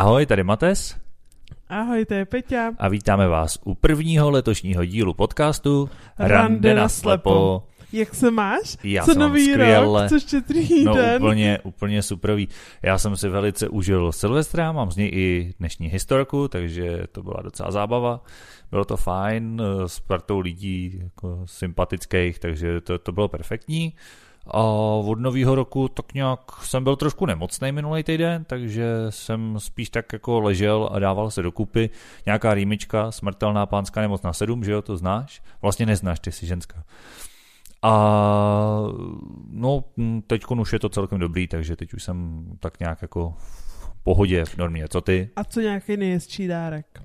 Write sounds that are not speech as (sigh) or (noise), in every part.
Ahoj, tady Mates. Ahoj, to je Peťa. A vítáme vás u prvního letošního dílu podcastu Rande na slepo. Jak se máš? Já co jsem nový skvěle. rok, co štědrý No den. úplně, úplně superový. Já jsem si velice užil Silvestra, mám z něj i dnešní historku, takže to byla docela zábava. Bylo to fajn, s partou lidí jako sympatických, takže to, to bylo perfektní. A od nového roku tak nějak jsem byl trošku nemocný minulý týden, takže jsem spíš tak jako ležel a dával se dokupy. Nějaká rýmička, smrtelná pánská nemoc na sedm, že jo, to znáš? Vlastně neznáš, ty jsi ženská. A no, teď už je to celkem dobrý, takže teď už jsem tak nějak jako v pohodě, v normě. Co ty? A co nějaký nejhezčí dárek?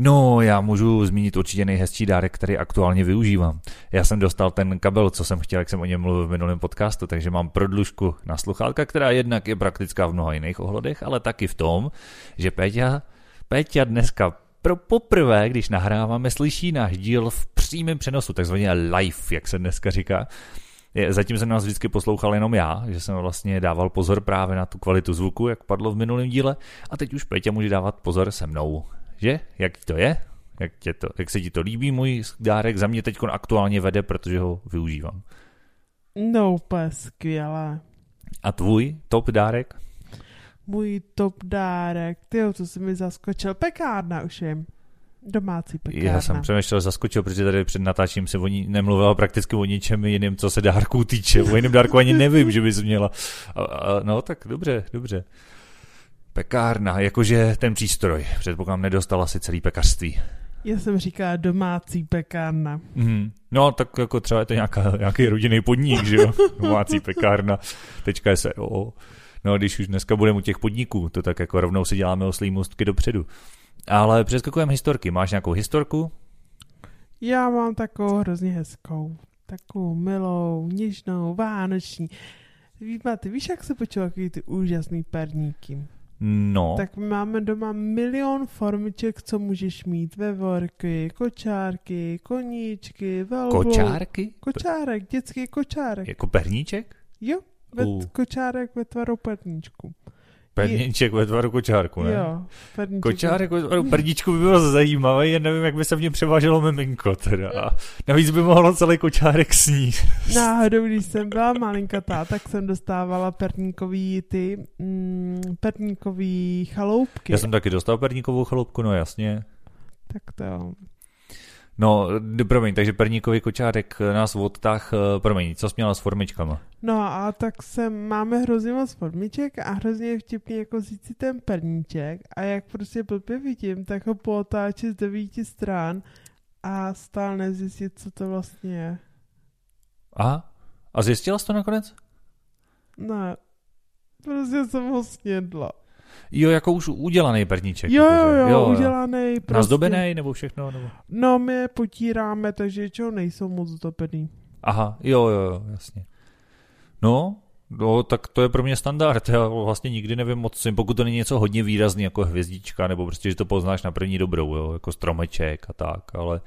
No, já můžu zmínit určitě nejhezčí dárek, který aktuálně využívám. Já jsem dostal ten kabel, co jsem chtěl, jak jsem o něm mluvil v minulém podcastu, takže mám prodlužku na sluchátka, která jednak je praktická v mnoha jiných ohledech, ale taky v tom, že Péťa, Péťa dneska pro poprvé, když nahráváme, slyší náš díl v přímém přenosu, takzvaně live, jak se dneska říká. Zatím jsem nás vždycky poslouchal jenom já, že jsem vlastně dával pozor právě na tu kvalitu zvuku, jak padlo v minulém díle, a teď už Péťa může dávat pozor se mnou. Že? Jak to je? Jak, tě to, jak se ti to líbí, můj dárek? Za mě teď aktuálně vede, protože ho využívám. No, úplně skvělé. A tvůj top dárek? Můj top dárek, tyjo, co jsi mi zaskočil, pekárna už je. Domácí pekárna. Já jsem přemýšlel, zaskočil, protože tady před natáčím se o ní nemluvila prakticky o ničem jiným, co se dárků týče. O jiném dárku ani nevím, že bys měla. A, a, no tak dobře, dobře. Pekárna, jakože ten přístroj. Předpokládám, nedostala si celý pekařství. Já jsem říkala domácí pekárna. Mm. No, tak jako třeba je to nějaká, nějaký rodinný podnik, že jo? (laughs) Domácí pekárna. Tečka SRO. No, když už dneska budeme u těch podniků, to tak jako rovnou si děláme oslý můstky dopředu. Ale přeskakujeme historky. Máš nějakou historku? Já mám takovou hrozně hezkou. Takovou milou, něžnou, vánoční. Víma, ty víš, jak se počívají ty úžasný perníky? No. Tak máme doma milion formiček, co můžeš mít. Vevorky, kočárky, koníčky, velbou. Kočárky? Kočárek, dětský kočárek. Jako perníček? Jo, ve, U. kočárek ve tvaru perníčku. Perníček ve tvaru kočárku, ne? Jo, perníček. Kočárek ve tvaru perníčku by bylo zajímavé, jen nevím, jak by se v něm převáželo miminko teda. A navíc by mohlo celý kočárek snít. Náhodou, když jsem byla malinkatá, tak jsem dostávala perníkový ty, mm, perníkový chaloupky. Já jsem taky dostal perníkovou chaloupku, no jasně. Tak to jo. No, promiň, takže perníkový kočárek nás odtah, eh, promiň, co jsi měla s formičkama? No a tak jsem, máme hrozně moc formiček a hrozně je vtipný jako si ten perníček a jak prostě blbě vidím, tak ho pootáčet z devíti stran a stále nezjistit, co to vlastně je. Aha, a zjistila jsi to nakonec? Ne, prostě jsem ho snědla. Jo, jako už udělaný perníček. Jo, jo, jakože. jo, udělaný prostě. Nazdobený nebo všechno? Nebo... No, my je potíráme, takže většinou nejsou moc zdobený. Aha, jo, jo, jo, jasně. No, no, tak to je pro mě standard. Já vlastně nikdy nevím moc, pokud to není něco hodně výrazný, jako hvězdička, nebo prostě, že to poznáš na první dobrou, jo, jako stromeček a tak, ale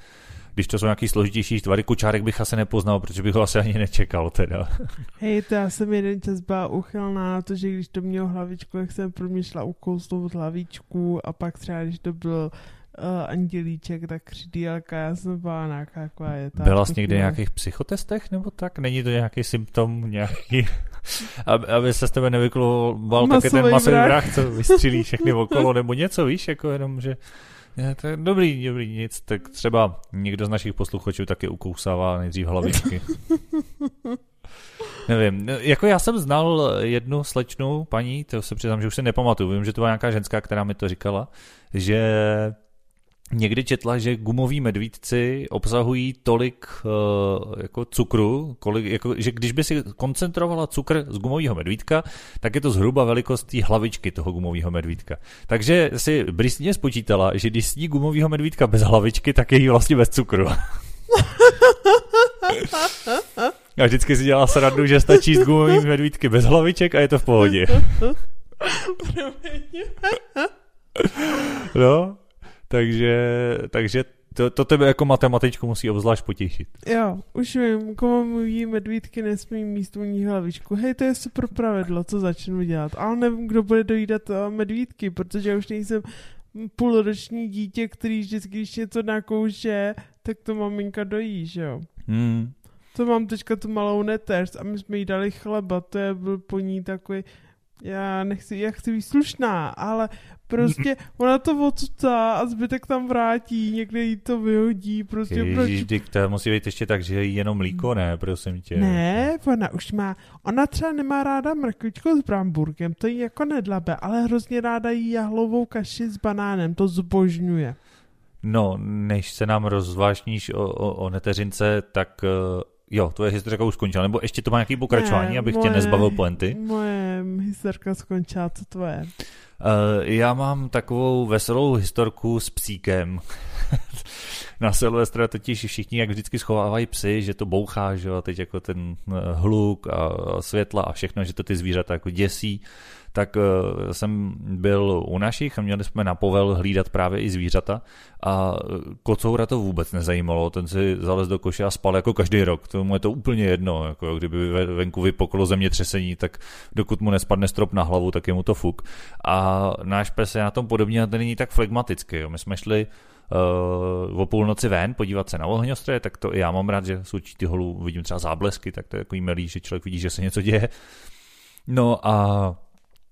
když to jsou nějaký složitější tvary, kočárek bych asi nepoznal, protože bych ho asi ani nečekal teda. Hej, to já jsem jeden čas byla uchylná na to, že když to mělo hlavičku, jak jsem pro mě šla ukousnout hlavičku a pak třeba, když to byl uh, andělíček, tak křidílka, já jsem byla nějaká taková je ta. Byla jsi někde nějakých psychotestech nebo tak? Není to nějaký symptom, nějaký... (laughs) Aby, aby se z tebe nevykloval taky ten Masový vrah, co vystřílí všechny okolo, nebo něco, víš, jako jenom, že je, to je dobrý, dobrý, nic, tak třeba někdo z našich posluchačů taky ukousává nejdřív hlavičky. (laughs) Nevím, jako já jsem znal jednu slečnu paní, to se přiznám, že už se nepamatuju, vím, že to byla nějaká ženská, která mi to říkala, že někdy četla, že gumoví medvídci obsahují tolik uh, jako cukru, kolik, jako, že když by si koncentrovala cukr z gumového medvídka, tak je to zhruba velikost té hlavičky toho gumového medvídka. Takže si bristně spočítala, že když sní gumového medvídka bez hlavičky, tak je jí vlastně bez cukru. (laughs) A vždycky si dělala srandu, že stačí s gumovými medvídky bez hlaviček a je to v pohodě. (laughs) (laughs) No, takže, takže to, to tebe jako matematičku musí obzvlášť potěšit. Jo, už vím, komu mluví medvídky nesmí míst u ní hlavičku. Hej, to je super pravidlo, co začnu dělat. Ale nevím, kdo bude dojídat uh, medvídky, protože já už nejsem půlroční dítě, který vždycky, když něco nakouše, tak to maminka dojí, že jo. Hmm. To mám teďka tu malou neteř a my jsme jí dali chleba, to je byl po ní takový, já nechci, já chci být slušná, ale prostě (laughs) ona to odsucá a zbytek tam vrátí, někde jí to vyhodí, prostě Ježiš, proč... to musí být ještě tak, že jí jenom mlíko, ne, prosím tě. Ne, ona už má, ona třeba nemá ráda mrkvičku s bramburkem, to jí jako nedlabe, ale hrozně ráda jí jahlovou kaši s banánem, to zbožňuje. No, než se nám rozvášníš o, o, o neteřince, tak uh, jo, tvoje historka už skončila, nebo ještě to má nějaký pokračování, ne, abych moje, tě nezbavil poenty? Moje historka skončila, co tvoje? Uh, já mám takovou veselou historku s psíkem. (laughs) Na Silvestra totiž všichni jak vždycky schovávají psy, že to bouchá, že jo, a teď jako ten eh, hluk a světla a všechno, že to ty zvířata jako děsí tak eh, jsem byl u našich a měli jsme na povel hlídat právě i zvířata a kocoura to vůbec nezajímalo, ten si zalez do koše a spal jako každý rok, tomu je to úplně jedno, jako kdyby venku vypoklo zemětřesení, tak dokud mu nespadne strop na hlavu, tak je mu to fuk. A náš pes je na tom podobně a ten není tak flegmatický, my jsme šli uh, o půlnoci ven, podívat se na ohňostroje, tak to i já mám rád, že z určitý holů vidím třeba záblesky, tak to je takový milý, že člověk vidí, že se něco děje. No a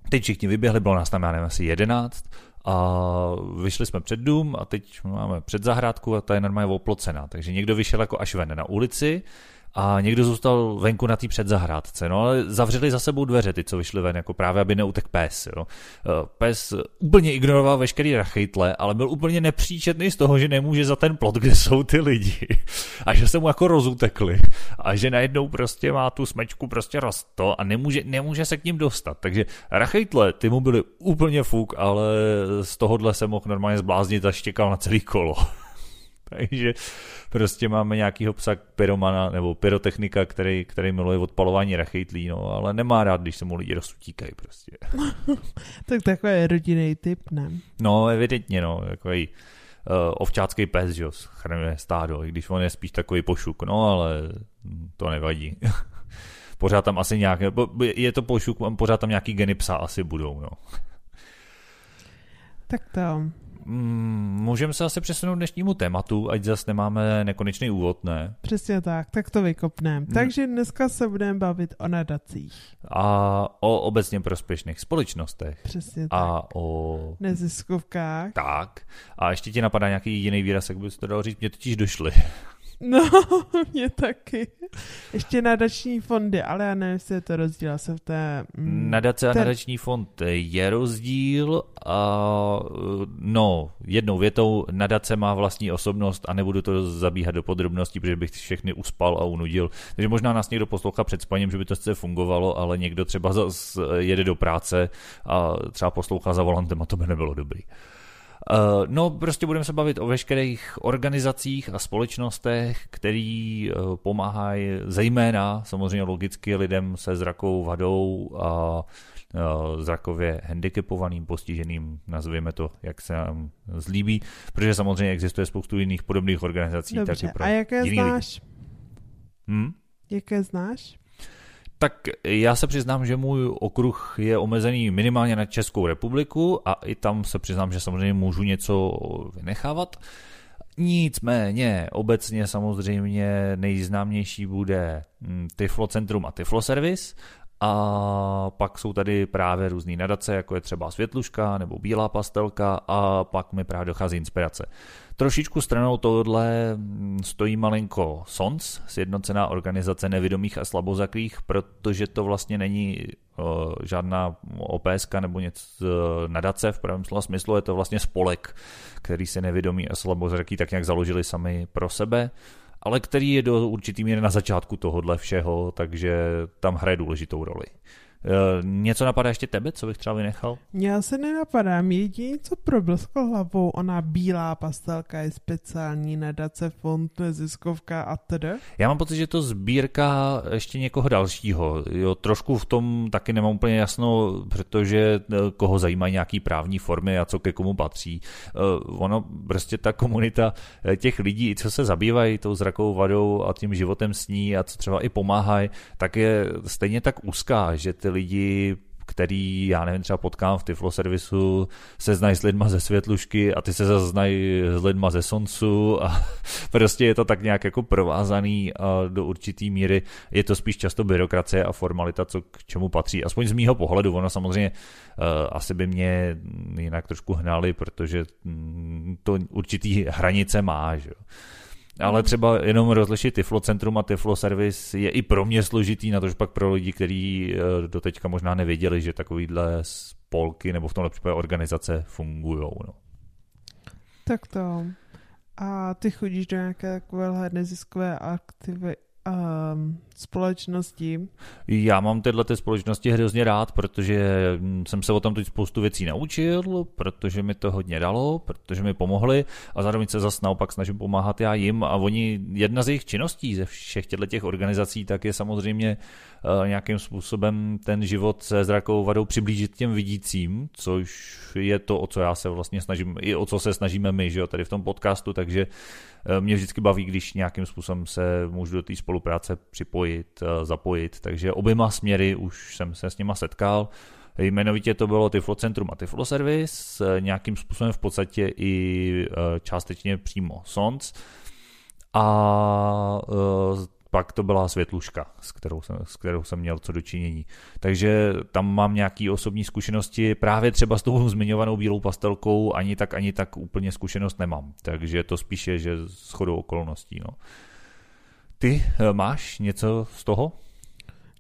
Teď všichni vyběhli, bylo nás tam, já nevím, asi jedenáct a vyšli jsme před dům a teď máme před zahrádku a ta je normálně oplocená, takže někdo vyšel jako až ven na ulici a někdo zůstal venku na té předzahrádce, no ale zavřeli za sebou dveře, ty, co vyšly ven, jako právě, aby neutek pes, jo. Eh, pes úplně ignoroval veškerý rachejtle, ale byl úplně nepříčetný z toho, že nemůže za ten plot, kde jsou ty lidi (laughs) a že se mu jako rozutekli a že najednou prostě má tu smečku prostě rosto a nemůže, nemůže se k ním dostat, takže rachejtle, ty mu byly úplně fuk, ale z tohohle se mohl normálně zbláznit a štěkal na celý kolo. (laughs) Takže prostě máme nějakýho psa pyromana nebo pyrotechnika, který, který miluje odpalování rachejtlí, no, ale nemá rád, když se mu lidi rozsutíkají prostě. (laughs) tak takový rodinný typ, ne? No, evidentně, no, takový uh, ovčácký pes, že jo, schraňuje stádo, i když on je spíš takový pošuk, no, ale to nevadí. (laughs) pořád tam asi nějaké, je to pošuk, pořád tam nějaký geny psa asi budou, no. Tak to. Mm, můžeme se asi přesunout dnešnímu tématu, ať zase nemáme nekonečný úvod, ne? Přesně tak, tak to vykopneme. Hmm. Takže dneska se budeme bavit o nadacích. A o obecně prospěšných společnostech. Přesně tak. A o... Neziskovkách. Tak. A ještě ti napadá nějaký jiný výraz, jak bys to dal říct? Mě totiž došly. No, (laughs) mě taky. Ještě nadační fondy, ale já nevím, jestli je to rozdíl se v té... Mm, Nadace a nadační fond je rozdíl a no, jednou větou, nadace má vlastní osobnost a nebudu to zabíhat do podrobností, protože bych všechny uspal a unudil. Takže možná nás někdo poslouchá před spaním, že by to sice fungovalo, ale někdo třeba jede do práce a třeba poslouchá za volantem a to by nebylo dobrý. Uh, no, prostě budeme se bavit o veškerých organizacích a společnostech, který uh, pomáhají zejména samozřejmě logicky lidem se zrakovou vadou a uh, zrakově handicapovaným, postiženým, nazvěme to, jak se nám zlíbí, protože samozřejmě existuje spoustu jiných podobných organizací. Dobře, tak pro a jaké znáš? Hm? Jaké znáš? Tak já se přiznám, že můj okruh je omezený minimálně na Českou republiku a i tam se přiznám, že samozřejmě můžu něco vynechávat. Nicméně obecně samozřejmě nejznámější bude hm, Tiflo Centrum a Tiflo Service a pak jsou tady právě různé nadace, jako je třeba Světluška nebo Bílá pastelka a pak mi právě dochází inspirace. Trošičku stranou tohle stojí malinko SONS, Sjednocená organizace nevědomých a slabozaklých, protože to vlastně není uh, žádná OPSK nebo něco uh, nadace v pravém slova smyslu, je to vlastně spolek, který se nevědomí a slabozraký tak nějak založili sami pro sebe ale který je do určitý míry na začátku tohohle všeho, takže tam hraje důležitou roli. Eh, něco napadá ještě tebe, co bych třeba vynechal? Já se nenapadá. Jediný, co problesklo hlavou, ona bílá pastelka je speciální nadace, fond, neziskovka a td. Já mám pocit, že to sbírka ještě někoho dalšího. Jo, trošku v tom taky nemám úplně jasno, protože eh, koho zajímají nějaký právní formy a co ke komu patří. Eh, ono prostě ta komunita těch lidí, co se zabývají tou zrakovou vadou a tím životem s ní a co třeba i pomáhají, tak je stejně tak úzká, že ty lidi který, já nevím, třeba potkám v Tiflo servisu, se znají s lidma ze Světlušky a ty se zase znají s lidma ze Soncu a (laughs) prostě je to tak nějak jako provázaný a do určitý míry je to spíš často byrokracie a formalita, co k čemu patří. Aspoň z mýho pohledu, ono samozřejmě uh, asi by mě jinak trošku hnali, protože mm, to určitý hranice má, že jo ale třeba jenom rozlišit Tiflo Centrum a Tiflo Service je i pro mě složitý, na tož pak pro lidi, kteří eh, doteďka možná nevěděli, že takovýhle spolky nebo v tomhle případě organizace fungují. No. Tak to. A ty chodíš do nějaké takovéhle neziskové aktivy, um, společnosti? Já mám tyhle ty společnosti hrozně rád, protože jsem se o tom teď spoustu věcí naučil, protože mi to hodně dalo, protože mi pomohli a zároveň se zase naopak snažím pomáhat já jim a oni, jedna z jejich činností ze všech těchto těch organizací, tak je samozřejmě uh, nějakým způsobem ten život se zrakovou vadou přiblížit těm vidícím, což je to, o co já se vlastně snažím, i o co se snažíme my, že jo, tady v tom podcastu, takže mě vždycky baví, když nějakým způsobem se můžu do té spolupráce připojit eh, zapojit, takže oběma směry už jsem se s nima setkal. Jmenovitě to bylo Tiflo Centrum a Tiflo Service, eh, nějakým způsobem v podstatě i eh, částečně přímo Sons. A pak to byla světluška, s kterou, jsem, s kterou jsem měl co dočinění. Takže tam mám nějaké osobní zkušenosti, právě třeba s tou zmiňovanou bílou pastelkou, ani tak, ani tak úplně zkušenost nemám. Takže to spíše, že s chodou okolností. No. Ty eh, máš něco z toho?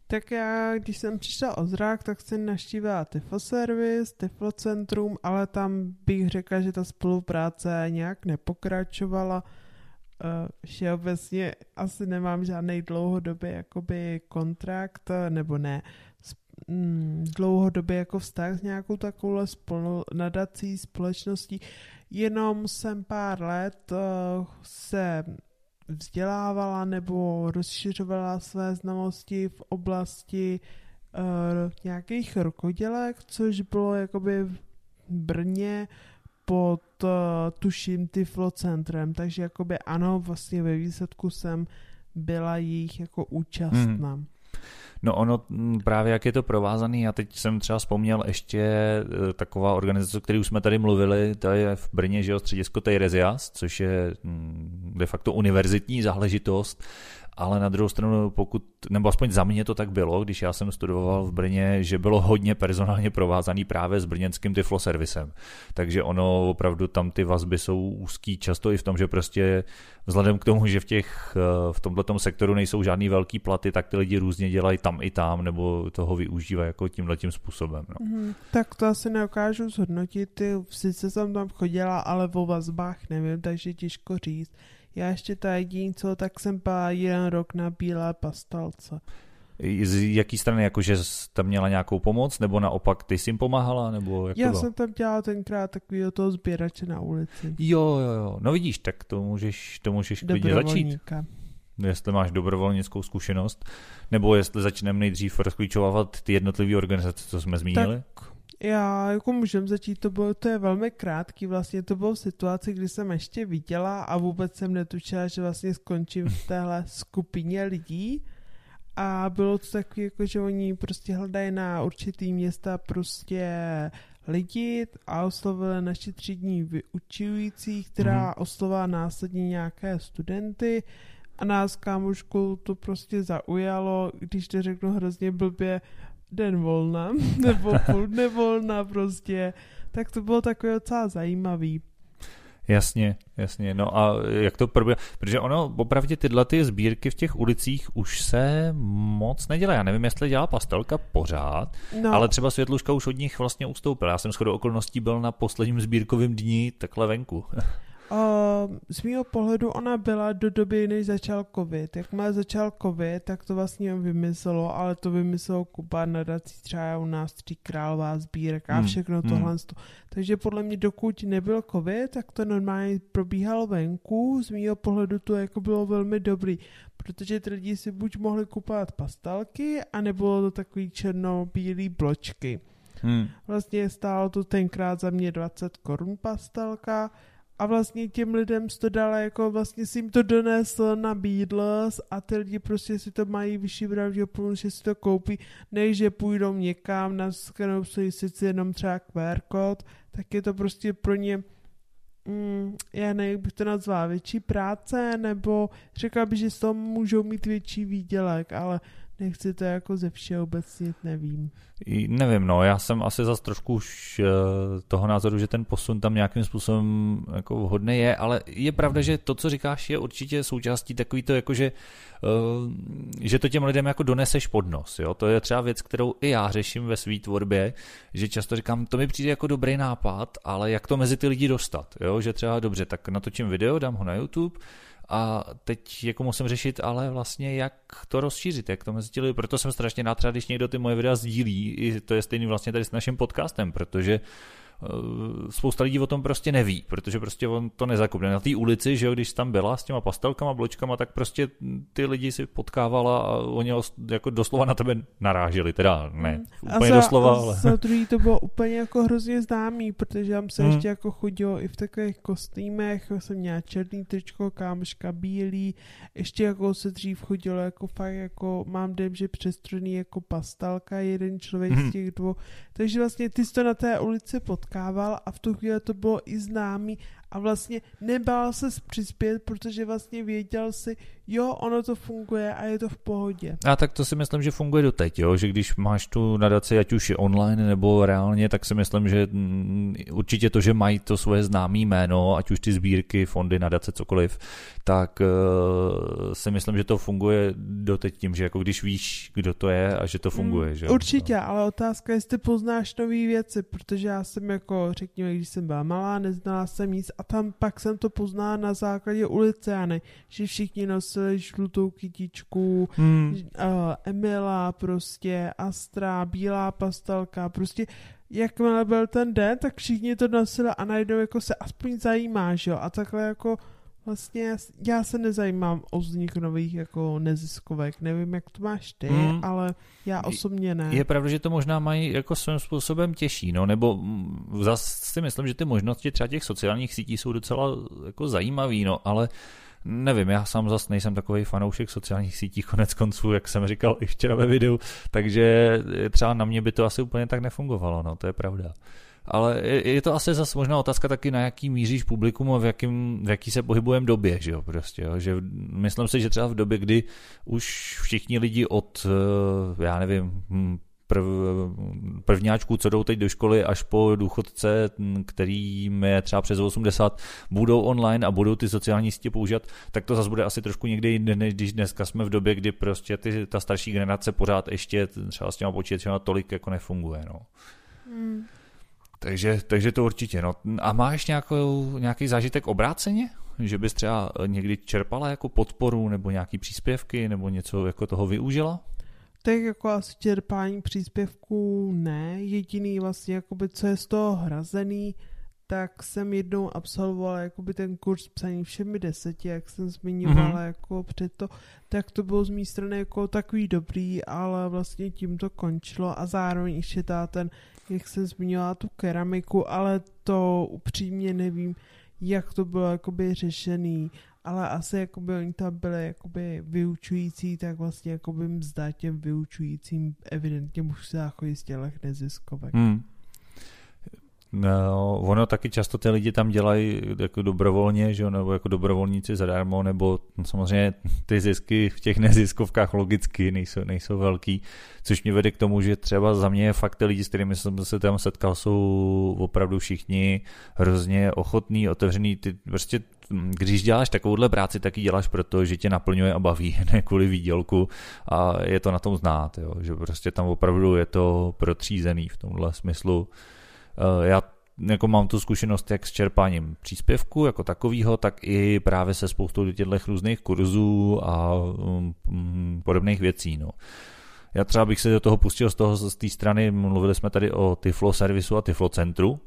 Tak já, když jsem přišla o zrak, tak jsem naštívila Tifo Service, Tifo Centrum, ale tam bych řekla, že ta spolupráce nějak nepokračovala. Uh, všeobecně asi nemám žádný dlouhodobý jakoby kontrakt, nebo ne, mm, dlouhodobě jako vztah s nějakou takovou spolu, nadací, společností. Jenom jsem pár let uh, se vzdělávala nebo rozšiřovala své znalosti v oblasti uh, nějakých rokodělek, což bylo jakoby v Brně pod uh, tuším Tiflo centrem, takže jakoby ano, vlastně ve výsledku jsem byla jejich jako účastná. Hmm. No ono právě jak je to provázaný, já teď jsem třeba vzpomněl ještě e, taková organizace, o které už jsme tady mluvili, to je v Brně, že jo, středisko Tejrezias, což je de facto univerzitní záležitost, ale na druhou stranu, pokud, nebo aspoň za mě to tak bylo, když já jsem studoval v Brně, že bylo hodně personálně provázaný právě s brněnským Tiflo servisem. Takže ono opravdu tam ty vazby jsou úzký často i v tom, že prostě vzhledem k tomu, že v těch, eh, v tomto sektoru nejsou žádný velký platy, tak ty lidi různě dělají tam i tam, nebo toho využívají jako tímhle tím způsobem. No. Mm, tak to asi neukážu zhodnotit, sice jsem tam chodila, ale o vazbách nevím, takže těžko říct. Já ještě ta jediný co, tak jsem byla jeden rok na bílé pastalce. Z jaký strany, jakože tam měla nějakou pomoc, nebo naopak ty jsi jim pomáhala, nebo jak Já to jsem tam dělala tenkrát takový toho sběrače na ulici. Jo, jo, jo. No vidíš, tak to můžeš, to můžeš klidně začít. Jestli máš dobrovolnickou zkušenost, nebo jestli začneme nejdřív rozklíčovat ty jednotlivé organizace, co jsme zmínili. Tak já jako můžem začít, to bylo, to je velmi krátký, vlastně to bylo v situaci, kdy jsem ještě viděla a vůbec jsem netučila, že vlastně skončím v téhle skupině lidí a bylo to takové, jako, že oni prostě hledají na určitý města prostě lidi a oslovili naši třídní vyučující, která mm-hmm. oslovila následně nějaké studenty a nás kámošku to prostě zaujalo, když to řeknu hrozně blbě, den volna, (laughs) nebo půl dne volna prostě, tak to bylo takové docela zajímavý. Jasně, jasně. No a jak to probíhá? Protože ono, opravdu tyhle ty sbírky v těch ulicích už se moc nedělá. Já nevím, jestli dělá pastelka pořád, no. ale třeba Světluška už od nich vlastně ustoupila. Já jsem shodou okolností byl na posledním sbírkovém dní takhle venku. (laughs) Uh, z mého pohledu ona byla do doby, než začal covid. Jakmile začal covid, tak to vlastně vymyslelo, ale to vymyslelo kupa nadací třeba u nás Tří králová sbírka a Hmm, všechno hmm. tohle. Takže podle mě dokud nebyl covid, tak to normálně probíhalo venku. Z mého pohledu to jako bylo velmi dobrý, protože ty lidi si buď mohli kupovat pastelky, anebo to takový černobílý bločky. Hmm. Vlastně stálo to tenkrát za mě 20 korun pastelka a vlastně těm lidem to dala jako vlastně si jim to donesl na Beatles a ty lidi prostě si to mají vyšší pravděpodobnost, že si to koupí, než že půjdou někam, naskenou si sice jenom třeba QR kód, tak je to prostě pro ně Mm, já nevím, jak bych to nazvala, větší práce, nebo řekla bych, že z toho můžou mít větší výdělek, ale nechci to jako ze všeobecnit, nevím. I nevím, no, já jsem asi zase trošku už eh, toho názoru, že ten posun tam nějakým způsobem jako vhodný je, ale je pravda, že to, co říkáš, je určitě součástí takový to, jako že, eh, že to těm lidem jako doneseš pod nos, jo, to je třeba věc, kterou i já řeším ve své tvorbě, že často říkám, to mi přijde jako dobrý nápad, ale jak to mezi ty lidi dostat, jo, že třeba dobře, tak natočím video, dám ho na YouTube, a teď jako musím řešit, ale vlastně jak to rozšířit, jak to mezi lidi, proto jsem strašně rád když někdo ty moje videa sdílí, i to je stejný vlastně tady s naším podcastem, protože spousta lidí o tom prostě neví, protože prostě on to nezakupne. Na té ulici, že jo, když tam byla s těma pastelkama, bločkama, tak prostě ty lidi si potkávala a oni ho jako doslova na tebe naráželi, teda ne, Mm. úplně a za, doslova, a ale... za druhý to bylo úplně jako hrozně známý, protože tam se Hmm. ještě jako chodilo i v takových kostýmech, jsem měla černý tričko, kámoška bílý, ještě jako se dřív chodilo jako fakt jako, mám dojem, že přestrojený jako pastelka, jeden člověk Mhm. z těch dvou, takže vlastně ty jsi to na té ulici potkával a v tu chvíli to bylo i známý. A vlastně nebál se přispět, protože vlastně věděl si, jo, ono to funguje a je to v pohodě. A tak to si myslím, že funguje doteď, jo? že když máš tu nadaci, ať už je online nebo reálně, tak si myslím, že mm, určitě to, že mají to svoje známé jméno, ať už ty sbírky, fondy, nadace, cokoliv, tak uh, si myslím, že to funguje doteď tím, že jako když víš, kdo to je a že to funguje. Mm, že? Určitě, ale otázka je, jestli poznáš nové věci, protože já jsem jako, řekněme, když jsem byla malá, neznala jsem nic a tam pak jsem to poznala na základě ulice, a ne, že všichni nosili žlutou kytičku, Hmm. uh, Emila prostě, Astra, bílá pastelka, prostě jakmile byl ten den, tak všichni to nosili a najednou jako se aspoň zajímá, že jo, a takhle jako vlastně já se nezajímám o vznik nových jako neziskovek, nevím, jak to máš ty, Mm. ale já osobně ne. Je pravda, že to možná mají jako svým způsobem těžší, no, nebo zase si myslím, že ty možnosti třeba těch sociálních sítí jsou docela jako zajímavý, no, ale nevím, já sám zase nejsem takový fanoušek sociálních sítí, konec konců, jak jsem říkal i včera ve videu, takže třeba na mě by to asi úplně tak nefungovalo, no, to je pravda. Ale je, to asi zase možná otázka taky, na jaký míříš publikum a v, jakým, v jaký se pohybujeme době, že jo, prostě, jo? že myslím si, že třeba v době, kdy už všichni lidi od, eh, já nevím, hm, prv, prvňáčků, co jdou teď do školy, až po důchodce, kterým je třeba přes 80, budou online a budou ty sociální sítě používat, tak to zase bude asi trošku někde jinde, než když dneska jsme v době, kdy prostě ty, ta starší generace pořád ještě třeba s těma počítačema tolik jako nefunguje. No. Hmm. Takže, takže to určitě. No. A máš nějakou, nějaký zážitek obráceně? Že bys třeba někdy čerpala jako podporu nebo nějaký příspěvky nebo něco jako toho využila? Tak jako asi čerpání příspěvků ne, jediný vlastně, jakoby, co je z toho hrazený, tak jsem jednou absolvovala jakoby ten kurz psaní všemi deseti, jak jsem zmiňovala Mhm. jako před to, tak to bylo z mé strany jako takový dobrý, ale vlastně tím to končilo a zároveň ještě ta ten, jak jsem zmiňovala tu keramiku, ale to upřímně nevím, jak to bylo jakoby řešený, ale asi jakoby oni tam byli jakoby vyučující, tak vlastně jakoby mzda těm vyučujícím evidentně musela chodit z těch neziskovek. Hmm. No, ono taky často ty lidi tam dělají jako dobrovolně, že jo, nebo jako dobrovolníci zadarmo, nebo samozřejmě ty zisky v těch neziskovkách logicky nejsou, nejsou velký, což mě vede k tomu, že třeba za mě fakt ty lidi, s kterými jsem se tam setkal, jsou opravdu všichni hrozně ochotní, otevřený, ty prostě když děláš takovouhle práci, tak ji děláš proto, že tě naplňuje a baví, (laughs) ne kvůli výdělku a je to na tom znát, jo, že prostě tam opravdu je to protřízený v tomhle smyslu. Eh, Já jako mám tu zkušenost jak s čerpáním příspěvku jako takového, tak i právě se spoustou těchto různých kurzů a um, podobných věcí. No. Já třeba bych se do toho pustil z toho z té strany, mluvili jsme tady o Tiflo servisu a Tiflo centru,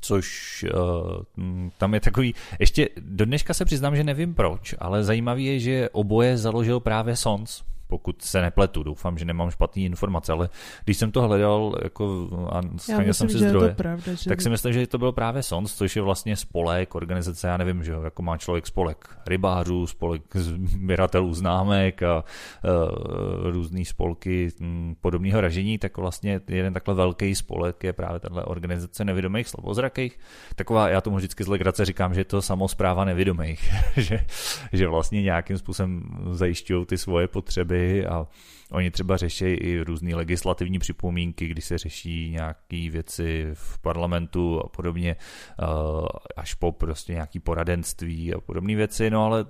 což uh, tam je takový, ještě do dneška se přiznám, že nevím proč, ale zajímavý je, že oboje založil právě Sons, pokud se nepletu, doufám, že nemám špatné informace, ale když jsem to hledal jako, a scháněl jsem si zdroje, pravda, že... tak si myslím, že to byl právě SONS, což je vlastně spolek, organizace, já nevím, že jo, jako má člověk spolek rybářů, spolek sběratelů známek a uh, různý spolky m, podobného ražení, tak vlastně jeden takhle velký spolek je právě tahle organizace nevědomých slabozrakých. Taková, já tomu vždycky z legrace říkám, že je to samozpráva nevědomých, (laughs) že, že vlastně nějakým způsobem zajišťují ty svoje potřeby potřeby a oni třeba řeší i různé legislativní připomínky, když se řeší nějaké věci v parlamentu a podobně, eh, až po prostě nějaký poradenství a podobné věci, no ale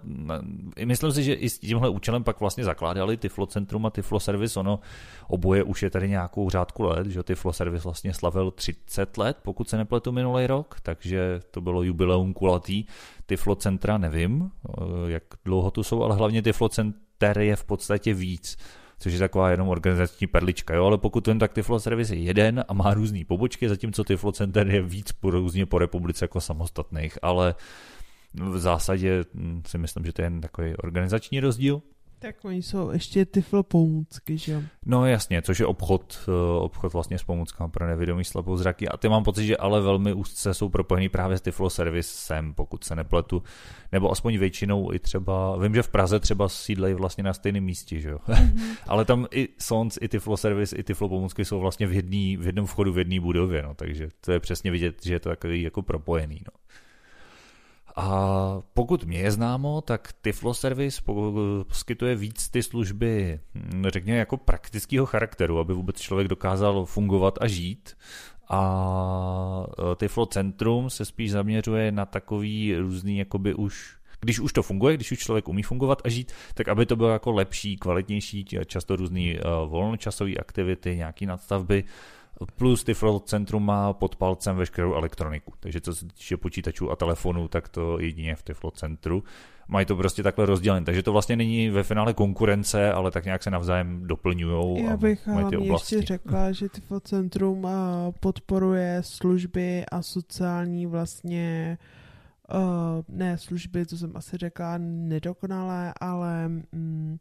eh, myslím si, že i s tímhle účelem pak vlastně zakládali Tiflo Centrum a Tiflo Service, ono oboje už je tady nějakou řádku let, že Tiflo Service vlastně slavil 30 let, pokud se nepletu minulý rok, takže to bylo jubileum kulatý, Tiflo Centra nevím, eh, jak dlouho tu jsou, ale hlavně Tiflo Centra ter je v podstatě víc, což je taková jenom organizační perlička, jo, ale pokud ten tak Tiflo Service je jeden a má různé pobočky, zatímco Tiflo Center je víc po, různě po republice jako samostatných, ale v zásadě hm, si myslím, že to je jen takový organizační rozdíl. Tak oni jsou ještě tyflo pomůcky, že jo? No jasně, což je obchod, eh, obchod vlastně s pomůckami pro nevědomý slabozraky a ty mám pocit, že ale velmi úzce jsou propojený právě s Tiflo Servicem, pokud se nepletu, nebo aspoň většinou i třeba, vím, že v Praze třeba sídlejí vlastně na stejném místě, že jo? Mm-hmm. (laughs) ale tam i Sons, i Tiflo Service, i Tiflo pomůcky jsou vlastně v, jedný, v jednom vchodu v jedné budově, no, takže to je přesně vidět, že je to takový jako propojený, no. A pokud mě je známo, tak Tiflo Service poskytuje víc ty služby, hm, řekněme, jako praktického charakteru, aby vůbec člověk dokázal fungovat a žít. A e, Tiflo Centrum se spíš zaměřuje na takový různý, jakoby už když už to funguje, když už člověk umí fungovat a žít, tak aby to bylo jako lepší, kvalitnější, často různý uh, volnočasové aktivity, nějaký nadstavby, Plus Tiflo Centrum má pod palcem veškerou elektroniku, takže co se týče počítačů a telefonů, tak to jedině v Tiflo Centru. Mají to prostě takhle rozdělené, takže to vlastně není ve finále konkurence, ale tak nějak se navzájem doplňují. Já bych mají ty oblasti. ještě řekla, že Tiflo Centrum podporuje služby a sociální vlastně Uh, ne služby, to jsem asi řekla nedokonalé, ale mm,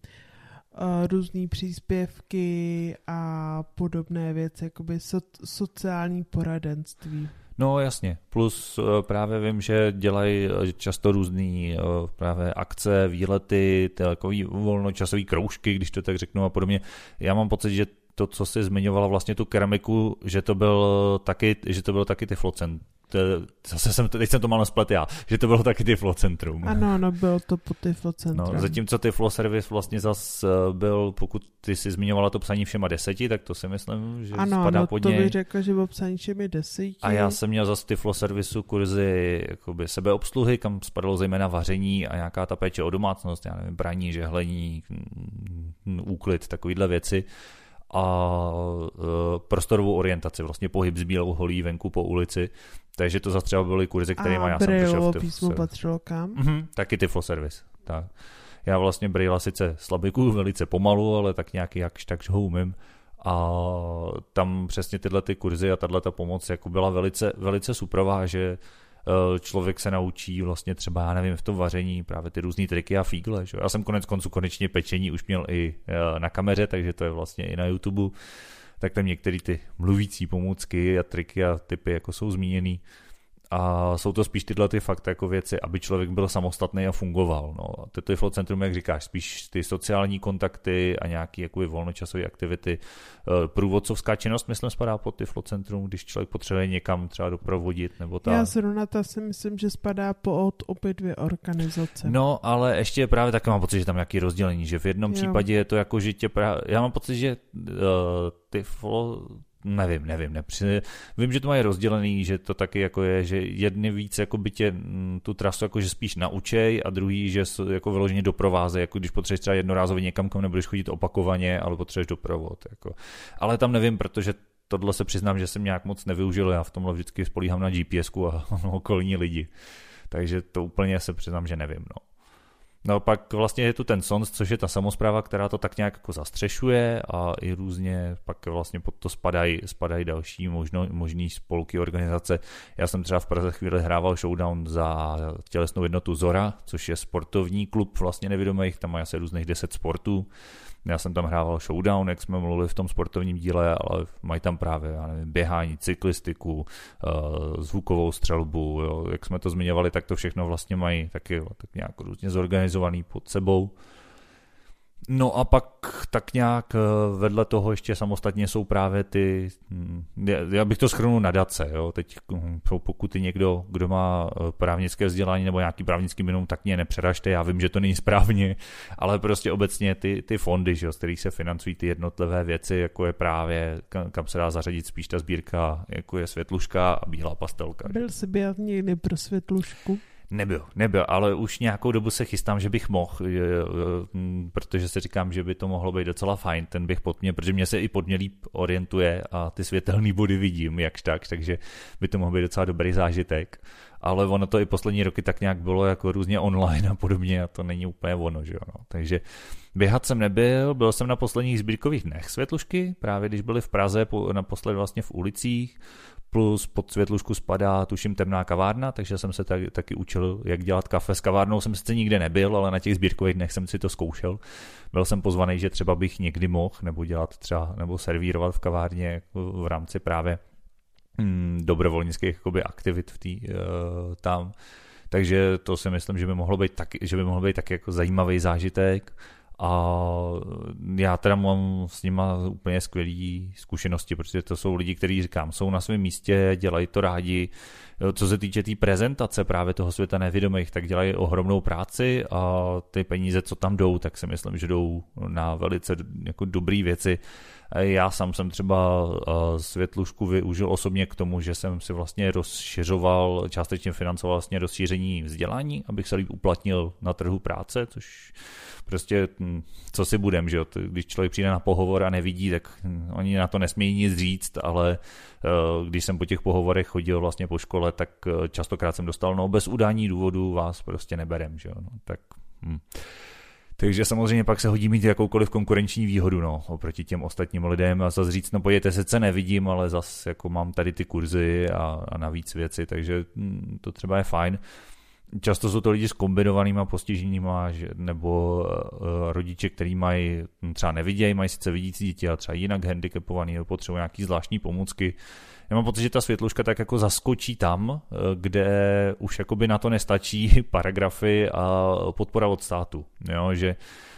různé příspěvky a podobné věci, jakoby so, sociální poradenství. No jasně, plus uh, právě vím, že dělají uh, často různé právě akce, výlety, takový volnočasový kroužky, když to tak řeknu a podobně. Já mám pocit, že to, co jsi zmiňovala vlastně tu keramiku, že to byl taky, že to byl taky Tiflocent, to, zase jsem, teď jsem to mal splet já, že to bylo taky Tiflo Centrum. Ano, ano, bylo to po Tiflo Centrum. No, zatímco Tiflo Service vlastně zas eh, byl, pokud ty si zmiňovala to psaní všema deseti, tak to si myslím, že ano, spadá ano, pod to něj. bych řekl, že bylo psaní všemi deseti. A já jsem měl zase Tiflo Servisu kurzy jakoby sebeobsluhy, kam spadalo zejména vaření a nějaká ta péče o domácnost, já nevím, braní, žehlení, úklid, takovýhle věci a e, prostorovou orientaci, vlastně pohyb s bílou holí venku po ulici. Takže to zase třeba byly kurzy, které já jsem přišel v písmo patřilo kam? Mm-hmm, taky Tiflo Service. Tak. Já vlastně Braille sice slabiku velice pomalu, ale tak nějaký jakž takž ho umím. A tam přesně tyhle ty kurzy a tahle ta pomoc jako byla velice, velice suprová, že člověk se naučí vlastně třeba, já nevím, v tom vaření právě ty různé triky a fígle. Že? Já jsem konec konců konečně pečení už měl i eh, na kameře, takže to je vlastně i na YouTube. Tak tam některé ty mluvící pomůcky a triky a typy jako jsou zmíněný. A jsou to spíš tyhle ty fakt jako věci, aby člověk byl samostatný a fungoval. No. A to je centrum, jak říkáš, spíš ty sociální kontakty a nějaké jakoby volnočasové aktivity. Eh, průvodcovská činnost, myslím, spadá pod Tiflo centrum, když člověk potřebuje někam třeba doprovodit nebo tak. Já zrovna ta si myslím, že spadá pod obě dvě organizace. No, ale ještě právě taky mám pocit, že tam nějaký rozdělení, že v jednom jo. případě je to jako, že tě právě, já mám pocit, že uh, Tiflo Nevím, nevím. Nepři... Vím, že to mají rozdělený, že to taky jako je, že jedny víc jako by tě mm, tu trasu jako že spíš naučej a druhý, že jako vyloženě doprováze, jako když potřebuješ třeba jednorázově někam, kam nebudeš chodit opakovaně, ale potřebuješ doprovod. Jako. Ale tam nevím, protože tohle se přiznám, že jsem nějak moc nevyužil, já v tomhle vždycky spolíhám na GPS a (laughs) okolní lidi. Takže to úplně se přiznám, že nevím. No. No pak vlastně je tu ten SONS, což je ta samozpráva, která to tak nějak jako zastřešuje a i různě pak vlastně pod to spadají, spadají další možno, možný spolky, organizace. Já jsem třeba v Praze chvíli hrával showdown za tělesnou jednotu Zora, což je sportovní klub vlastně nevědomých, tam má asi různých 10 sportů já jsem tam hrával showdown, jak jsme mluvili v tom sportovním díle, ale mají tam právě, já nevím, běhání, cyklistiku, eh, zvukovou střelbu, jo. jak jsme to zmiňovali, tak to všechno vlastně mají taky tak nějak různě zorganizovaný pod sebou. No a pak tak nějak eh, vedle toho ještě samostatně jsou právě ty, hm, já bych to schrnul nadace, jo, teď hm, pokud ty někdo, kdo má eh, právnické vzdělání nebo nějaký právnický minimum, tak mě nepřeražte, já vím, že to není správně, (laughs) ale prostě obecně ty, ty fondy, že jo, z kterých se financují ty jednotlivé věci, jako je právě, kam se dá zařadit spíš ta sbírka, jako je světluška a bílá pastelka. Byl jsi byl někdy pro světlušku? Nebyl, nebyl, ale už nějakou dobu se chystám, že bych mohl, protože si říkám, že by to mohlo být docela fajn, ten bych pod mě, protože mě se i pod mě líp orientuje a ty světelné body vidím, jakž tak, takže by to mohl být docela dobrý zážitek. Ale ono to i poslední roky tak nějak bylo jako různě online a podobně a to není úplně ono, že jo. No. Takže běhat jsem nebyl, byl jsem na posledních sbírkových dnech světlušky, právě když byli v Praze, naposled vlastně v ulicích, plus pod světlušku spadá tuším temná kavárna, takže jsem se tak, taky učil, jak dělat kafe. S kavárnou jsem sice nikde nebyl, ale na těch sbírkových dnech jsem si to zkoušel. Byl jsem pozvaný, že třeba bych někdy mohl, nebo dělat třeba, nebo servírovat v kavárně jako v rámci právě mm, dobrovolnických jakoby, aktivit v tý, uh, tam. Takže to si myslím, že by mohlo být tak, že by mohlo být tak jako zajímavý zážitek a já teda mám s nima úplně skvělé zkušenosti, protože to jsou lidi, kteří říkám, jsou na svém místě, dělají to rádi. Co se týče té tý prezentace právě toho světa nevědomých, tak dělají ohromnou práci a ty peníze, co tam jdou, tak si myslím, že jdou na velice jako dobré věci. Já sám jsem třeba světlušku využil osobně k tomu, že jsem si vlastně rozšiřoval, částečně financoval vlastně rozšíření vzdělání, abych se líp uplatnil na trhu práce, což prostě hm, co si budem, že když člověk přijde na pohovor a nevidí, tak hm, oni na to nesmějí nic říct, ale eh, když jsem po těch pohovorech chodil vlastně po škole, tak eh, častokrát jsem dostal, no bez udání důvodu vás prostě neberem, že jo, no, tak hm. Takže samozřejmě pak se hodí mít jakoukoliv konkurenční výhodu no, oproti těm ostatním lidem a zase říct, no pojďte, se nevidím, ale zase jako mám tady ty kurzy a, a navíc věci, takže to třeba je fajn. Často jsou to lidi s kombinovanýma postiženíma nebo uh, rodiče, kteří mají hm, třeba nevidějí, mají sice vidící dítě, ale třeba jinak handicapovaný, potřebují nějaký zvláštní pomůcky. Já mám pocit, že ta světluška tak jako zaskočí tam, eh, kde už jakoby na to nestačí (laughs) paragrafy a podpora od státu. Jo? Že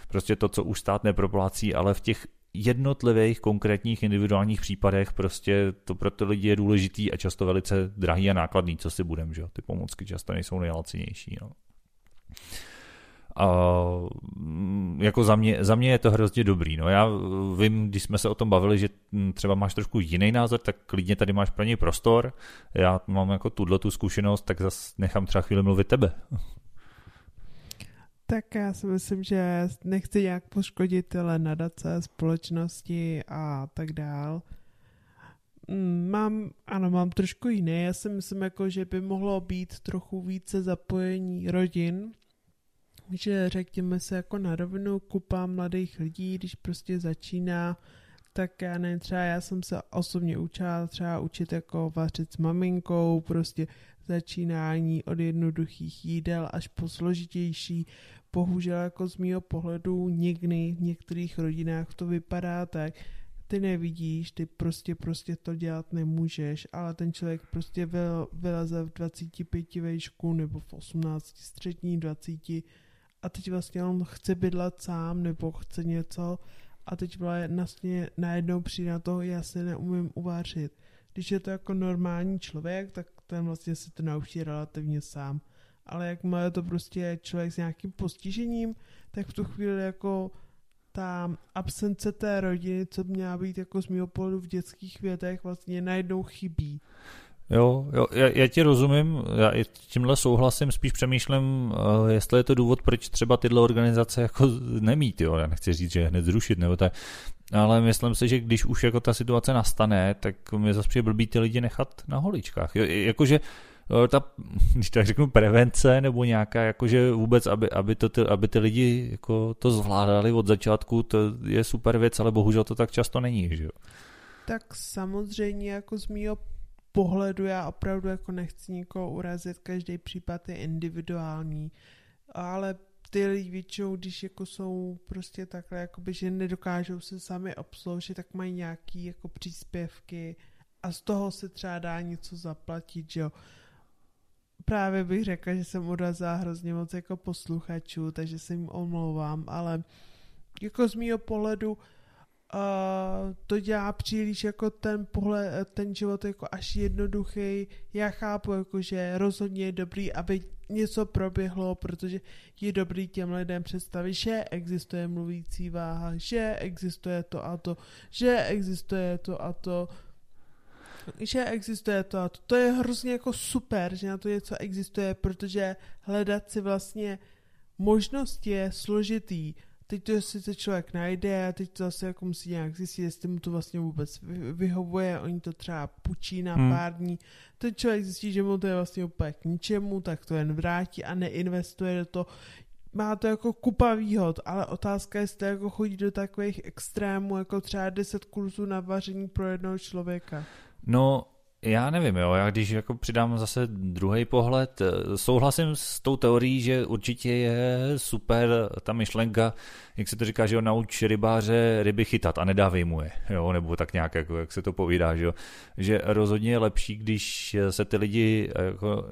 prostě to, co už stát neproplácí, ale v těch jednotlivých konkrétních individuálních případech prostě to pro ty lidi je důležitý a často velice drahý a nákladný, co si budem, že jo? Ty pomůcky často nejsou nejlacinější, no. A jako za mě, za mě je to hrozně dobrý. No já vím, když jsme se o tom bavili, že třeba máš trošku jiný názor, tak klidně tady máš pro něj prostor. Já mám jako tuhle tu zkušenost, tak zase nechám třeba chvíli mluvit tebe. Tak já si myslím, že nechci nějak poškodit nadace, společnosti a tak dál. Mm, mám, ano, mám trošku jiné. Já si myslím, jako, že by mohlo být trochu více zapojení rodin, že řekněme se jako na rovinu kupa mladých lidí, když prostě začíná, tak já nevím, třeba já jsem se osobně učila třeba učit jako vařit s maminkou, prostě začínání od jednoduchých jídel až po složitější. Bohužel jako z mýho pohledu někdy v některých rodinách to vypadá tak, ty nevidíš, ty prostě prostě to dělat nemůžeš, ale ten člověk prostě vyleze v 25 vejšku nebo v 18 střední 20 a teď vlastně on chce bydlet sám nebo chce něco a teď vlastně najednou přijde na to, já se neumím uvařit. Když je to jako normální člověk, tak ten vlastně se to naučí relativně sám ale jak má to prostě člověk s nějakým postižením, tak v tu chvíli jako ta absence té rodiny, co měla být jako z mého pohledu v dětských větech, vlastně najednou chybí. Jo, jo já, já ti rozumím, já i tímhle souhlasím, spíš přemýšlím, uh, jestli je to důvod, proč třeba tyhle organizace jako nemít, jo, já nechci říct, že hned zrušit, nebo tak, ale myslím si, že když už jako ta situace nastane, tak mi zase přijde blbý ty lidi nechat na holičkách. Jakože eh, ta, (laughs) když tak řeknu, prevence nebo nějaká, jakože vůbec, aby, aby, to, ty, aby ty lidi jako to zvládali od začátku, to je super věc, ale bohužel to tak často není, že jo? Tak samozřejmě jako z mýho pohledu já opravdu jako nechci nikoho urazit, každý případ je individuální, ale ty lidi většinou, když jako jsou prostě takhle, jakoby, že nedokážou se sami obsloužit, tak mají nějaký jako příspěvky a z toho se třeba dá něco zaplatit, že jo. Právě bych řekla, že jsem urazila hrozně moc jako posluchačů, takže se jim omlouvám, ale jako z mýho pohledu uh, to dělá příliš jako ten pohled, ten život jako až jednoduchý. Já chápu, jako, že rozhodně je dobrý, aby něco proběhlo, protože je dobrý těm lidem představit, že existuje mluvící váha, že existuje to a to, že existuje to a to, že existuje to a to. To je hrozně jako super, že na to něco existuje, protože hledat si vlastně možnost je složitý teď to sice člověk najde a teď to zase jako musí nějak zjistit, jestli mu to vlastně vůbec vyhovuje, oni to třeba pučí na hmm. pár dní, ten člověk zjistí, že mu to je vlastně úplně k ničemu, tak to jen vrátí a neinvestuje do toho. Má to jako kupa výhod, ale otázka je, jestli jako chodí do takových extrémů, jako třeba 10 kurzů na vaření pro jednoho člověka. No, já nevím, jo, já když jako přidám zase druhý pohled, eh, souhlasím s tou teorií, že určitě je super ta myšlenka, jak se to říká, že ho nauč rybáře ryby chytat a nedávej mu je, jo, nebo tak nějak, jako, jak se to povídá, že jo, že rozhodně je lepší, když se ty lidi, jako,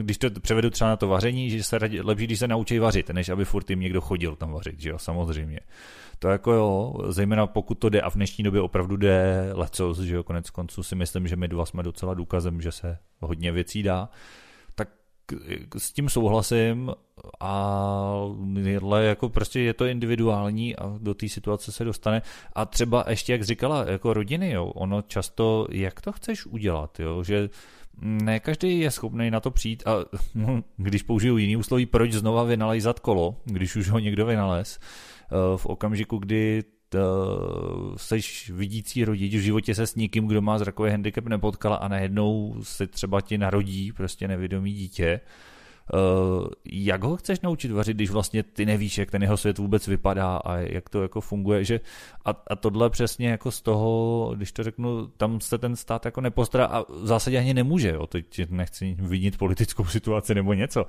když to převedu třeba na to vaření, že se lepší, když se naučí vařit, než aby furt jim někdo chodil tam vařit, že jo, samozřejmě. To jako jo, zejména pokud to jde a v dnešní době opravdu jde lecos, že jo, konec konců si myslím, že my dva jsme docela důkazem, že se hodně věcí dá, tak s tím souhlasím a jako prostě je to individuální a do té situace se dostane. A třeba ještě jak říkala, jako rodiny, jo, ono často, jak to chceš udělat, jo, že ne každý je schopný na to přijít a (laughs) když použiju jiný úsloví, proč znova vynalezat kolo, když už ho někdo vynalez, Eh, v okamžiku, kdy seš vidící rodič, v životě se s nikým, kdo má zrakový handicap nepotkala a najednou se třeba ti narodí prostě nevědomý dítě, jak ho chceš naučit vařit, když vlastně ty nevíš, jak ten jeho svět vůbec vypadá a jak to jako funguje, že a, a tohle přesně jako z toho, když to řeknu, tam se ten stát jako nepostará a v zásadě ani nemůže, jo, teď nechci vinit politickou situaci nebo něco,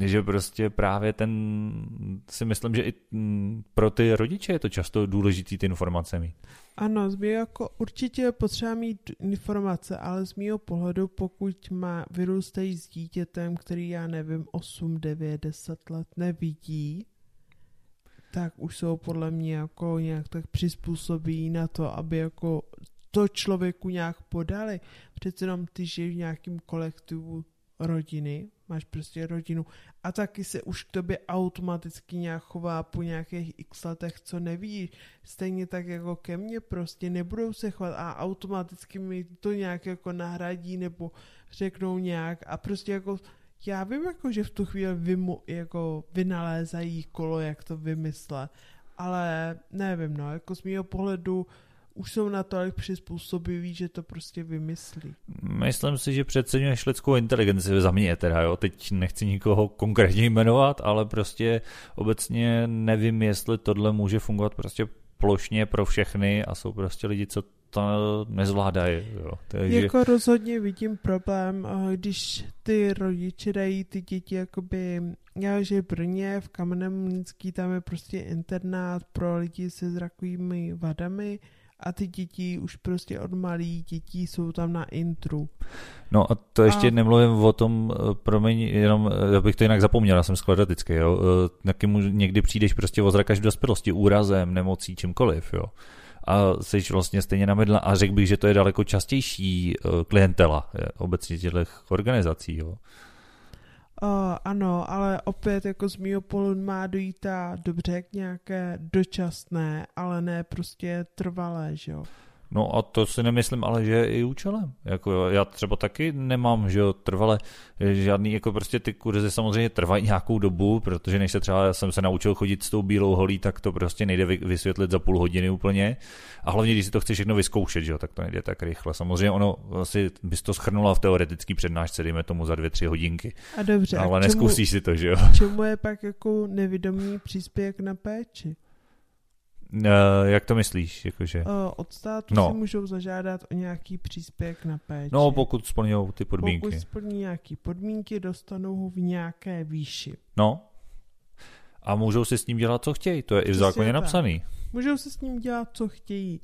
že prostě právě ten, si myslím, že i pro ty rodiče je to často důležitý ty informace mít. Ano, mého jako určitě potřeba mít informace, ale z mého pohledu, pokud má vyrůstají s dítětem, který já nevím, 8, 9, 10 let nevidí, tak už jsou podle mě jako nějak tak přizpůsobí na to, aby jako to člověku nějak podali. Přece jenom ty žiješ v nějakém kolektivu rodiny, máš prostě rodinu a taky se už k tobě automaticky nějak chová po nějakých x letech, co nevíš. Stejně tak jako ke mně prostě nebudou se chovat a automaticky mi to nějak jako nahradí nebo řeknou nějak a prostě jako já vím jako, že v tu chvíli vymu, jako vynalézají kolo, jak to vymyslet, ale nevím, no, jako z mého pohledu už jsou natolik přizpůsobiví, že to prostě vymyslí. Myslím si, že přeceňuješ lidskou inteligenci za mě teda, jo. Teď nechci nikoho konkrétně jmenovat, ale prostě obecně nevím, jestli tohle může fungovat prostě plošně pro všechny a jsou prostě lidi, co to nezvládají. Jo. Takže... Jako rozhodně vidím problém, když ty rodiče dají ty děti jakoby, já že v Brně, v Kamenném Mlínský, tam je prostě internát pro lidi se zrakovými vadami, a ty děti už prostě od malých dětí jsou tam na intru. No a to ještě a... nemluvím o tom, eh, promiň, jenom eh, bych to jinak zapomněl, já jsem skladatický, jo, eh, taky mu někdy přijdeš prostě o zrak až v dospělosti, úrazem, nemocí, čímkoliv, jo. A jsi vlastně stejně na medla a řekl bych, že to je daleko častější klientela obecně těchto organizací, jo. Uh, ano, ale opět jako z mýho pohledu má dojít a dobře k nějaké dočasné, ale ne prostě trvalé, že jo. No a to si nemyslím, ale že je i účelem. Jako já třeba taky nemám, že jo, trvale žádný, jako prostě ty kurzy samozřejmě trvají nějakou dobu, protože než se třeba já jsem se naučil chodit s tou bílou holí, tak to prostě nejde vysvětlit za půl hodiny úplně. A hlavně, když si to chceš všechno vyzkoušet, že jo, tak to nejde tak rychle. Samozřejmě ono asi bys to schrnula v teoretický přednášce, dejme tomu za dvě, tři hodinky. A dobře. Ale a čemu, neskusíš si to, že jo. Čemu je pak jako nevědomý příspěvek na péči? Uh, jak to myslíš? Jakože? Uh, od státu no. si můžou zažádat o nějaký příspěvek na péči. No, pokud splňují ty podmínky. Pokud splní nějaké podmínky, dostanou ho v nějaké výši. No. A můžou si s ním dělat, co chtějí. To je Přesně i v zákoně tak. napsaný. Můžou si s ním dělat, co chtějí.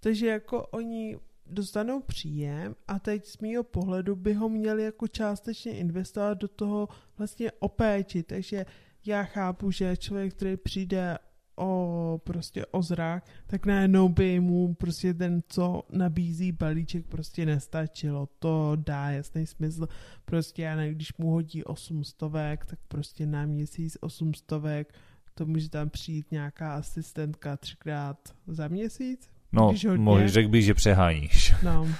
Takže jako oni dostanou příjem a teď z mýho pohledu by ho měli jako částečně investovat do toho vlastně o péči. Takže já chápu, že člověk, který přijde o prostě o zrak, tak najednou by mu prostě ten, co nabízí balíček, prostě nestačilo. To dá jasný smysl. Prostě já nevím, když mu hodí 800, tak prostě na měsíc 800, to může tam přijít nějaká asistentka třikrát za měsíc. No, můj řekl bych, že přeháníš. No. (laughs)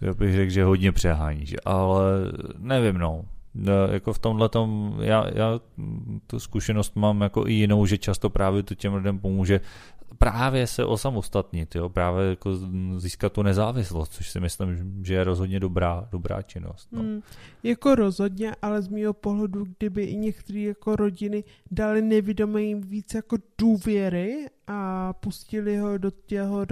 Já bych řekl, že hodně přeháníš, ale nevím, no. No, jako v tomhle tom, já, já tu zkušenost mám jako i jinou, že často právě to těm lidem pomůže právě se osamostatnit, jo, právě jako získat tu nezávislost, což si myslím, že je rozhodně dobrá, dobrá činnost. No. Hmm, jako rozhodně, ale z mého pohledu, kdyby i některé jako rodiny dali nevědomým víc jako důvěry a pustili ho do těho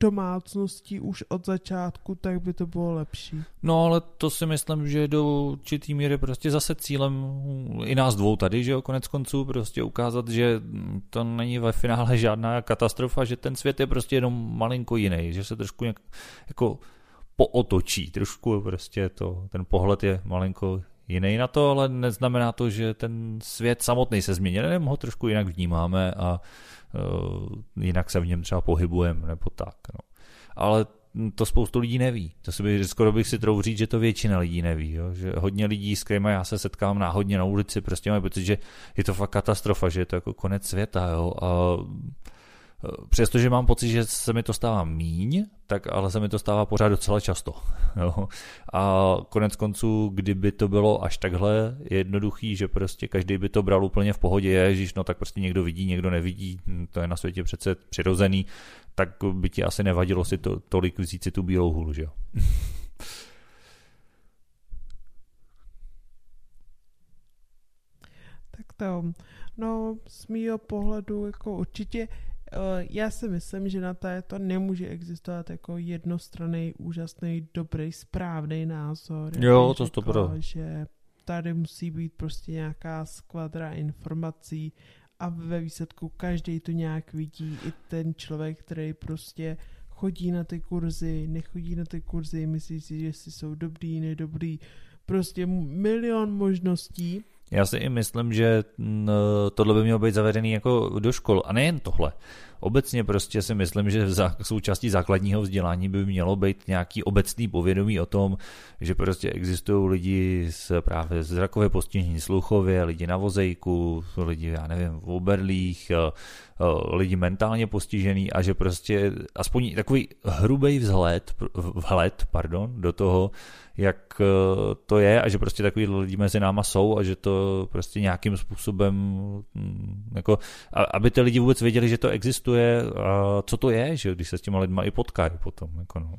domácností už od začátku, tak by to bylo lepší. No ale to si myslím, že do určitý míry prostě zase cílem i nás dvou tady, že jo, konec konců prostě ukázat, že to není ve finále žádná katastrofa, že ten svět je prostě jenom malinko jiný, že se trošku nějak, jako pootočí, trošku prostě to, ten pohled je malinko jiný na to, ale neznamená to, že ten svět samotný se změní, jenom ho trošku jinak vnímáme a jinak se v něm třeba pohybujeme nebo tak. No. Ale to spoustu lidí neví. To si bych, skoro bych si troufl říct, že to většina lidí neví. Jo? Že hodně lidí, s kterými já se setkám náhodně na ulici, prostě mají pocit, že je to fakt katastrofa, že je to jako konec světa. Jo? A Přestože mám pocit, že se mi to stává míň, tak ale se mi to stává pořád docela často. (laughs) Jo. A konec konců, kdyby to bylo až takhle jednoduchý, že prostě každý by to bral úplně v pohodě, ježíš, no tak prostě někdo vidí, někdo nevidí, to je na světě přece přirozený, tak by ti asi nevadilo si to, tolik vzít si tu bílou hůl, že jo. tak to, no z mýho pohledu jako určitě Eh, já si myslím, že na to nemůže existovat jako jednostranný, úžasný, dobrý, správný názor. Jo, to to pro. Že tady musí být prostě nějaká skvadra informací a ve výsledku každý to nějak vidí. I ten člověk, který prostě chodí na ty kurzy, nechodí na ty kurzy, myslí si, že si jsou dobrý, nedobrý. Prostě milion možností já si i myslím, že tohle by mělo být zavedený jako do škol. A nejen tohle. Obecně prostě si myslím, že v součástí základního vzdělání by mělo být nějaký obecný povědomí o tom, že prostě existují lidi s právě zrakové postižení sluchově, lidi na vozejku, lidi, já nevím, v oberlích, eh, eh, lidi mentálně postižený a že prostě aspoň takový hrubý vzhled, vhled pardon, do toho, jak eh, to je a že prostě takový lidi mezi náma jsou a že to prostě nějakým způsobem hm, jako, aby ty lidi vůbec věděli, že to existuje a co to je, že když se s těma lidma i potkají potom. Jako no.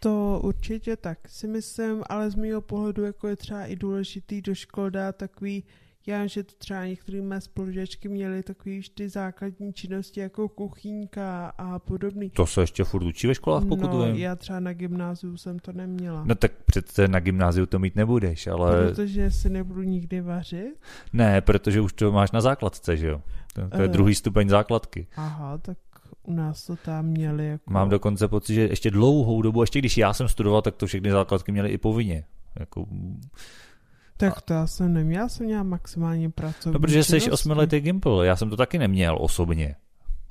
To určitě tak si myslím, ale z mého pohledu jako je třeba i důležitý do škol dát takový já vím, že to třeba některé mé spolužačky měly takové ty základní činnosti jako kuchyňka a podobný. To se ještě furt učí ve školách, pokud no, vím. já třeba na gymnáziu jsem to neměla. No tak přece na gymnáziu to mít nebudeš, ale... Protože si nebudu nikdy vařit? Ne, protože už to máš na základce, že jo? To, to je uh, druhý stupeň základky. Aha, tak u nás to tam měli jako... Mám dokonce pocit, že ještě dlouhou dobu, ještě když já jsem studoval, tak to všechny základky měly i povinně. Jako tak to já jsem neměl, já jsem měl maximálně pracovní No, protože jsi osmiletý Gimple, já jsem to taky neměl osobně.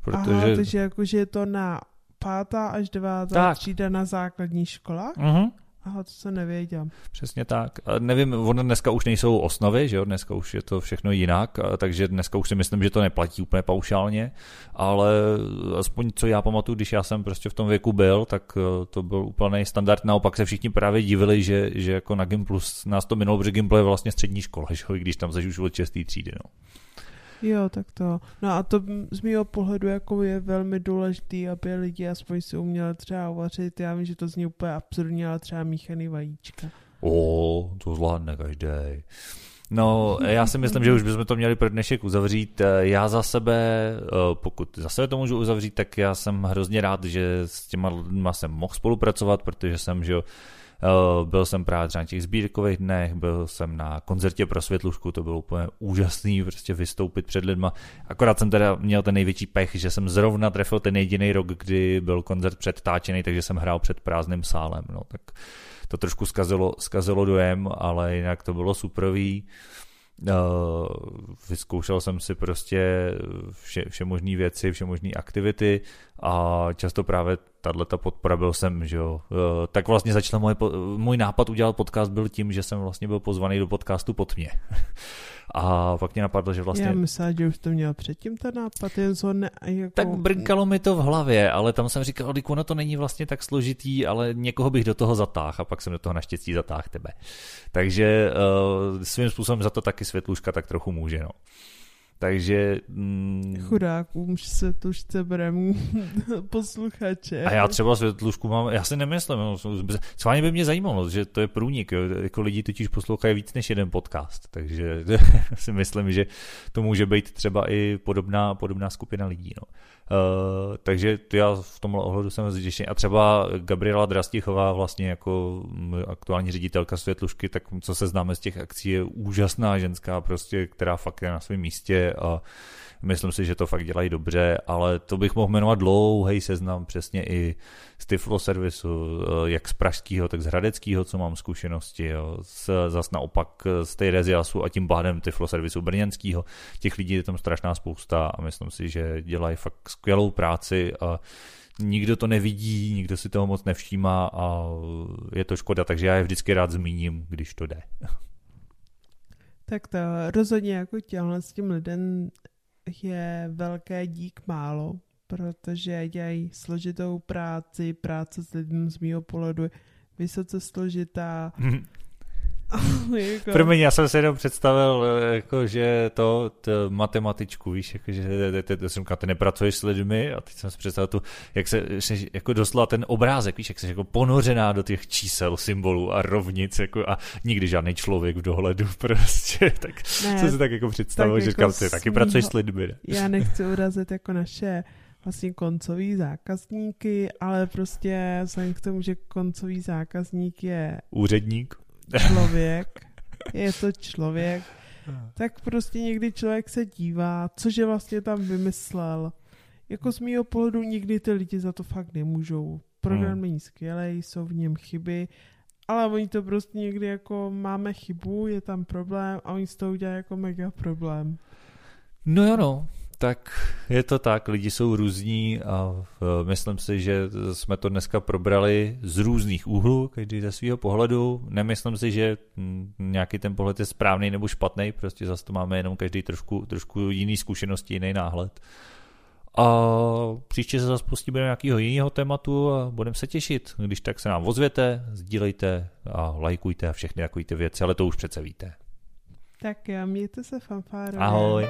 Protože... Aha, takže jakože je to na pátá až devátá tak. třída na základní školách? Uh-huh. Aha, to se nevěděl. Přesně tak. Nevím, ono dneska už nejsou osnovy, že jo, dneska už je to všechno jinak, takže dneska už si myslím, že to neplatí úplně paušálně, ale aspoň co já pamatuju, když já jsem prostě v tom věku byl, tak e, to byl úplný standard. Naopak se všichni právě divili, že, že jako na Gimplu nás to minulo, protože Gimpl je vlastně střední škola, že jo, když tam zažiju od 6. třídy. No. Jo, tak to. No a to z mého pohledu jako je velmi důležité, aby lidi aspoň si uměli třeba uvařit. Já vím, že to zní úplně absurdně, ale třeba míchaný vajíčka. O, to zvládne každý. No, já si myslím, že už bychom to měli pro dnešek uzavřít. Já za sebe, eh, pokud za sebe to můžu uzavřít, tak já jsem hrozně rád, že s těma lidma jsem mohl spolupracovat, protože jsem, že Eh, byl jsem právě třeba na těch sbírkových dnech, byl jsem na koncertě pro světlušku, to bylo úplně úžasný prostě vystoupit před lidma. Akorát jsem teda měl ten největší pech, že jsem zrovna trefil ten jediný rok, kdy byl koncert předtáčený, takže jsem hrál před prázdným sálem. No, tak to trošku zkazilo, zkazilo dojem, ale jinak to bylo superový. Uh, vyzkoušel jsem si prostě vše, vše možné věci, vše možné aktivity a často právě tahle ta podpora byl jsem, že jo. Uh, tak vlastně začal můj, můj nápad udělat podcast byl tím, že jsem vlastně byl pozvaný do podcastu pod mě. (laughs) A pak mě napadlo, že vlastně... Já myslím, že už to měl předtím ten nápad, jen co ne, jako... Tak brnkalo mi to v hlavě, ale tam jsem říkal, že ono to není vlastně tak složitý, ale někoho bych do toho zatáhl a pak jsem do toho naštěstí zatáhl tebe. Takže uh, svým způsobem za to taky světluška tak trochu může, no. Takže... Mm, Chudák, už se tužce berem (laughs) posluchače. A já třeba světlušku mám, já si nemyslím, no, schválně by mě zajímalo, že to je průnik, jo, jako lidi totiž poslouchají víc než jeden podcast, takže (laughs) si myslím, že to může být třeba i podobná, podobná skupina lidí. No. Uh, takže já v tomhle ohledu jsem vděčný. A třeba Gabriela Drastichová, vlastně jako aktuální ředitelka Světlušky, tak co se známe z těch akcí, je úžasná ženská, prostě, která fakt je na svém místě a Myslím si, že to fakt dělají dobře, ale to bych mohl jmenovat dlouhý seznam přesně i z Tiflo servisu, eh, jak z pražského, tak z hradeckého, co mám zkušenosti, jo. Z, zas naopak z té Reziasu a tím pádem Tiflo servisu brněnského. Těch lidí je tam strašná spousta a myslím si, že dělají fakt skvělou práci a nikdo to nevidí, nikdo si toho moc nevšímá a je to škoda, takže já je vždycky rád zmíním, když to jde. (laughs) Tak to rozhodně jako těhle s tím lidem je velké dík málo, protože dělají složitou práci, práce s lidmi z mého pohledu vysoce složitá. (laughs) (laughs) Jako... Promiň, já jsem si jenom představil, eh, jako, že to, to matematičku, víš, jako, že to jsem ty nepracuješ s lidmi a teď jsem si představil tu, jak se, jako doslova ten obrázek, víš, jak jsi jako ponořená do těch čísel, symbolů a rovnic, jako a nikdy žádný člověk v dohledu (laughs) prostě, tak ne, jsem si tak jako představil, tak že jako říkám, ty taky pracuješ s lidmi. Ne? Já nechci urazit jako naše vlastně koncový zákazníky, ale prostě jsem k tomu, že koncový zákazník je... Úředník? Člověk, je to člověk, tak prostě někdy člověk se dívá, cože vlastně tam vymyslel. Jako z mýho pohledu nikdy ty lidi za to fakt nemůžou. Program hmm. není skvělý, jsou v něm chyby, ale oni to prostě někdy jako máme chybu, je tam problém a oni z toho udělají jako mega problém. No jo no, tak je to tak, lidi jsou různí a myslím si, že jsme to dneska probrali z různých úhlů, každý ze svého pohledu. Nemyslím si, že nějaký ten pohled je správný nebo špatný, prostě zase to máme jenom každý trošku, trošku jiný zkušenosti, jiný náhled. A příště se zase pustíme do nějakého jiného tématu a budeme se těšit. Když tak se nám ozvěte, sdílejte a lajkujte a všechny takové ty věci, ale to už přece víte. Tak jo, mějte se fanfárově. Ahoj.